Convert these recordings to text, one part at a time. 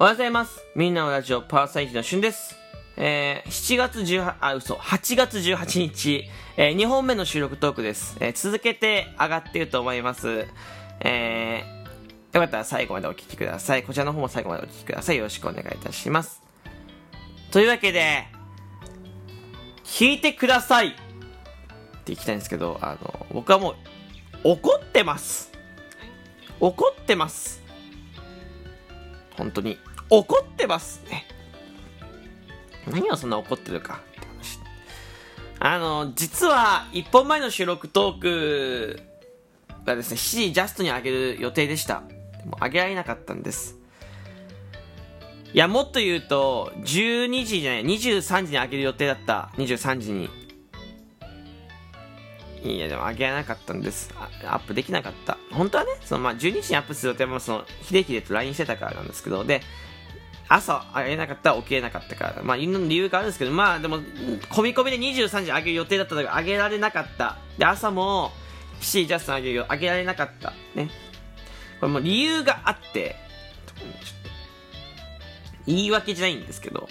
おはようございます。みんなのラジオパーサイティのしゅんです。えー、7月18、あ、嘘、8月18日、えー、2本目の収録トークです。えー、続けて上がっていると思います。えー、よかったら最後までお聞きください。こちらの方も最後までお聞きください。よろしくお願いいたします。というわけで、聞いてくださいっていきたいんですけど、あの、僕はもう、怒ってます。怒ってます。本当に。怒ってますね。何をそんな怒ってるかって話。あの、実は、一本前の収録トークがですね、7時ジャストに上げる予定でした。でも上げられなかったんです。いや、もっと言うと、12時じゃない、23時に上げる予定だった。23時に。いや、でも上げられなかったんです。アップできなかった。本当はね、そのまあ12時にアップする予定も、その、ひでひでと LINE してたからなんですけど、で、朝上げなかったら起きれなかったから、まあ、いろんな理由があるんですけど、まあ、でも、込み込みで23時上げる予定だったんだけど、上げられなかった。で、朝も、7時ジャスト上げるよ、上げられなかった。ね。これも理由があって、ちょっと言い訳じゃないんですけど、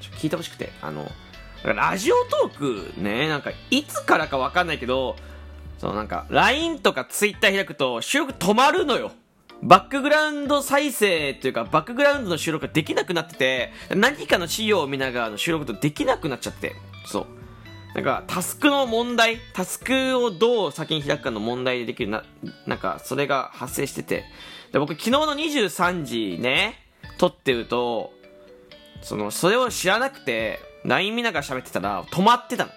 ちょ聞いてほしくて、あの、ラジオトークね、なんか、いつからかわかんないけど、そのなんか、LINE とか Twitter 開くと、収録止まるのよ。バックグラウンド再生というか、バックグラウンドの収録ができなくなってて、何かの資料を見ながらの収録とできなくなっちゃって、そう。なんか、タスクの問題、タスクをどう先に開くかの問題でできるな、なんか、それが発生してて。で、僕、昨日の23時ね、撮ってると、その、それを知らなくて、LINE 見ながら喋ってたら、止まってた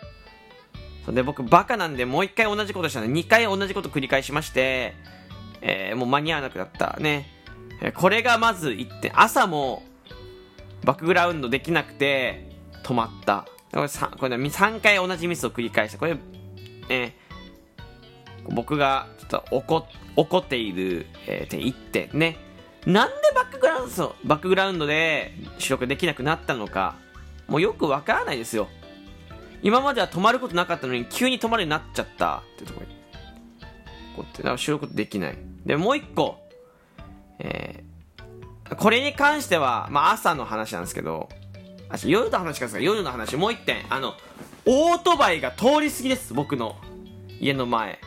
の。で、僕、バカなんで、もう一回同じことしたので、2回同じこと繰り返しまして、えーもう間に合わなくなったね。これがまず1点。朝も、バックグラウンドできなくて、止まった。これ 3, これ、3回同じミスを繰り返した。これ、えー僕がちょっと怒怒っている、えー点1点ね。なんでバックグラウンド、バックグラウンドで収録できなくなったのか、もうよくわからないですよ。今までは止まることなかったのに、急に止まるようになっちゃったっていうところに。こうやって、だから収録できない。で、もう一個、えーこれに関しては、まあ朝の話なんですけど、あ夜の話か。夜の話、もう一点、あの、オートバイが通り過ぎです、僕の家の前。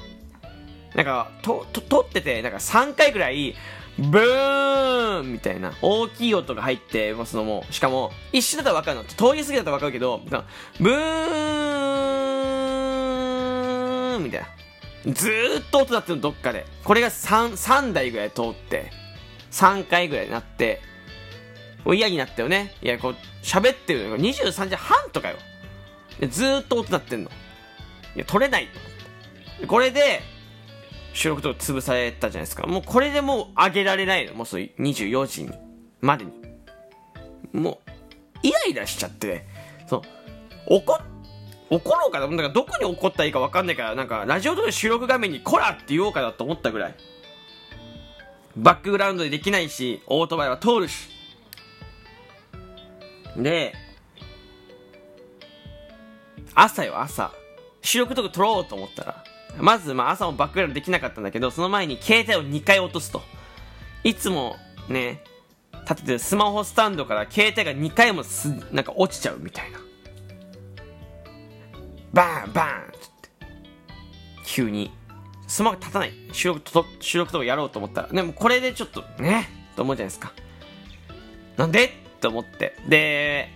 なんか、と、と、撮ってて、なんか3回ぐらい、ブーン！みたいな、大きい音が入って、もうそのもう、しかも、一瞬だったらわかるの。通り過ぎだったらわかるけど、ブーン！みたいな。ずーっと音鳴ってるの、どっかで。これが3、3台ぐらい通って、3回ぐらいになって、もう嫌になったよね。いや、こう、喋ってるのが23時半とかよ。ずーっと音鳴ってんの。いや、取れない。これで、収録とか潰されたじゃないですか。もうこれでもう上げられないの。もうそう24時に、までに。もう、イライラしちゃって、そう、怒っ、怒ろうかな。なんかどこに怒ったらいいか分かんないから、なんかラジオとか収録画面にコラって言おうかなと思ったぐらい。バックグラウンドでできないし、オートバイは通るし。で、朝よ、朝。収録とか撮ろうと思ったら、まず、まあ朝もバックグラウンドできなかったんだけど、その前に携帯を2回落とすと。いつもね、立ててるスマホスタンドから携帯が2回もす、なんか落ちちゃうみたいな。バーンバーンっつって。急に。スマホ立たない。収録と、収録とかやろうと思ったら。でもこれでちょっと、ね、と思うじゃないですか。なんで？と思って。で、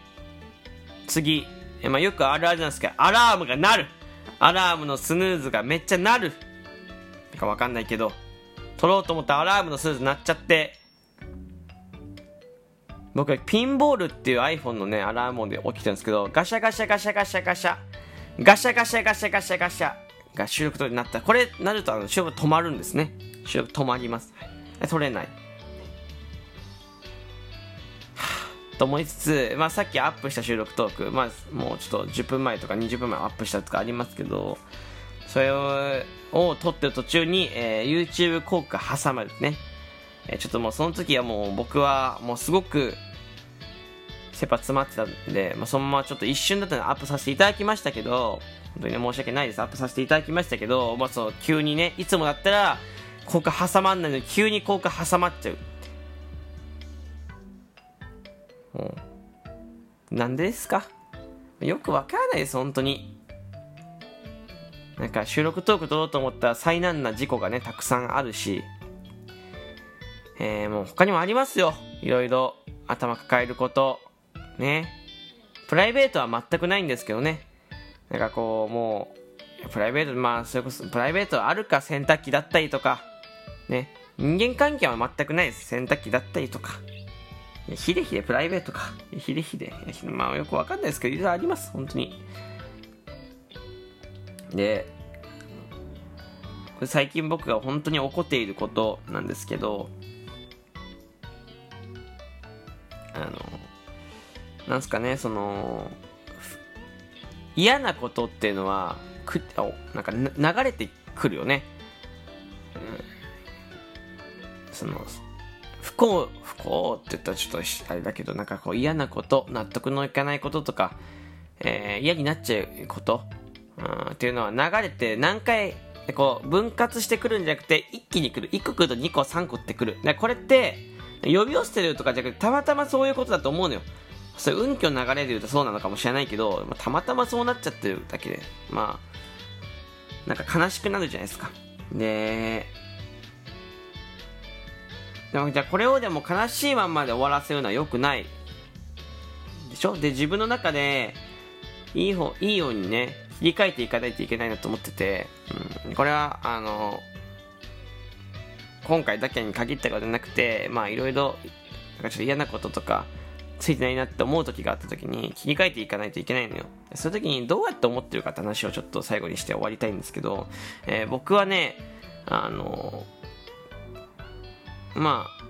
次。まあ、よくあるあるなんですけど、アラームが鳴る。アラームのスヌーズがめっちゃ鳴る。かわかんないけど、撮ろうと思ったアラームのスヌーズ鳴っちゃって、僕ピンボールっていう iPhone のね、アラーム音で起きてるんですけど、ガシャガシャガシャガシャガシャ、ガシャガシャガシャガシャガシャが収録とになった。これなるとあの収録止まるんですね。収録止まります。はい、撮れない。と思いつつ、まあ、さっきアップした収録トーク、まあ、もうちょっと10分前とか20分前アップしたとかありますけど、それをを撮ってる途中に、えー YouTube 広告が挟まるね。えーちょっともうその時はもう僕はもうすごく切羽詰まってたんで、まあ、そのままちょっと一瞬だったのでアップさせていただきましたけど、本当にね、申し訳ないです。アップさせていただきましたけど、まあ、そう、急にね、いつもだったら、効果挟まんないのに急に効果挟まっちゃう。もうなんでですか？よくわからないです本当に。なんか収録トーク撮ろうと思ったら災難な事故がねたくさんあるし。えー、もう他にもありますよ。いろいろ頭抱えること。ね。プライベートは全くないんですけどね。なんかこうもうプライベートまあそれこそプライベートあるか洗濯機だったりとか。ね。人間関係は全くないです。洗濯機だったりとか。ヒデヒデプライベートか。ヒデヒデ。まあよくわかんないですけどいろいろあります。本当に。で最近僕が本当に怒っていることなんですけど。なんすかねその嫌なことっていうのはくなんか流れてくるよね、うん、その不幸不幸って言ったらちょっとあれだけどなんかこう嫌なこと納得のいかないこととか、えー、嫌になっちゃうこと、うん、っていうのは流れて何回こう分割してくるんじゃなくて一気に来る。1個来ると2個3個ってくる。これって呼び寄せてるとかじゃなくてたまたまそういうことだと思うのよ。それ運気の流れで言うとそうなのかもしれないけど、まあ、たまたまそうなっちゃってるだけでまあなんか悲しくなるじゃないですか。ででもじゃあこれをでも悲しいまんまで終わらせるのは良くない。でしょ？で自分の中でいい方いいようにね切り替えていかないといけないなと思ってて、うん、これはあの今回だけに限ったことじゃなくてまあいろいろなんかちょっと嫌なこととかついてないなって思う時があった時に切り替えていかないといけないのよ。そういう時にどうやって思ってるかって話をちょっと最後にして終わりたいんですけど、えー、僕はねあのまあ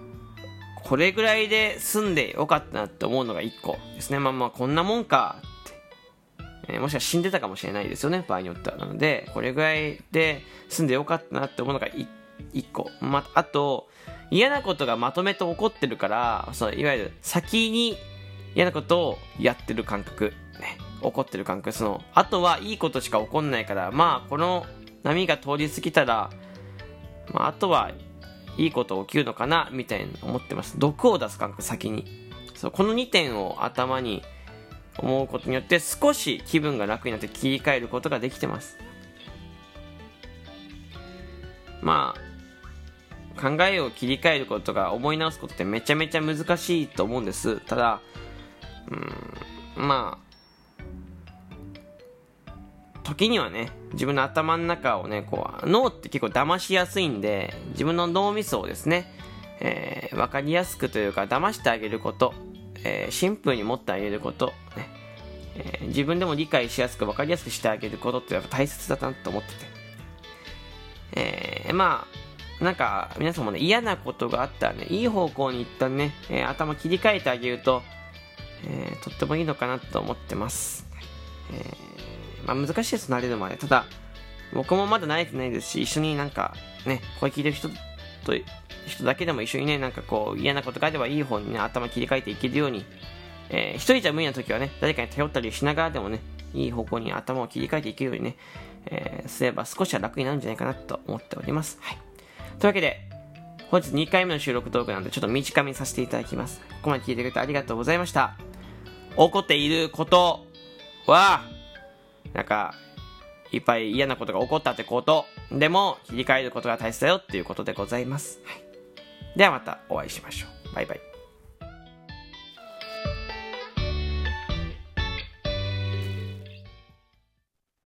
これぐらいで済んでよかったなって思うのが1個ですね。まあまあこんなもんかって、えー、もしか死んでたかもしれないですよね場合によっては。なのでこれぐらいで済んでよかったなって思うのが 1, 個、まあと嫌なことがまとめて起こってるからそのいわゆる先に嫌なことをやってる感覚、ね、起こってる感覚。そのあとはいいことしか起こんないからまあこの波が通り過ぎたら、まあ、あとはいいこと起きるのかなみたいに思ってます。毒を出す感覚先に。そうこの2点を頭に思うことによって少し気分が楽になって切り替えることができてます。まあ考えを切り替えることが思い直すことってめちゃめちゃ難しいと思うんです。ただうんまあ時にはね自分の頭の中をねこう脳って結構騙しやすいんで自分の脳みそをですね、えー、分かりやすくというか騙してあげること、えー、シンプルに持ってあげること、ねえー、自分でも理解しやすく分かりやすくしてあげることってやっぱ大切だなと思ってて、えー、まあなんか皆さんもね嫌なことがあったらねいい方向に一旦ね、えー、頭切り替えてあげると、えー、とってもいいのかなと思ってます、えー、まあ、難しいです慣れるまで。ただ僕もまだ慣れてないですし一緒になんかねこれ聞いてる人と人だけでも一緒にねなんかこう嫌なことがあればいい方にね頭切り替えていけるように、えー、一人じゃ無理な時はね誰かに頼ったりしながらでもねいい方向に頭を切り替えていけるようにね、えー、すれば少しは楽になるんじゃないかなと思っております。はい。というわけで、本日2回目の収録動画なので、ちょっと短めにさせていただきます。ここまで聞いてくれてありがとうございました。起こっていることは、なんか、いっぱい嫌なことが起こったってことでも切り替えることが大切だよっていうことでございます。はい。ではまたお会いしましょう。バイバイ。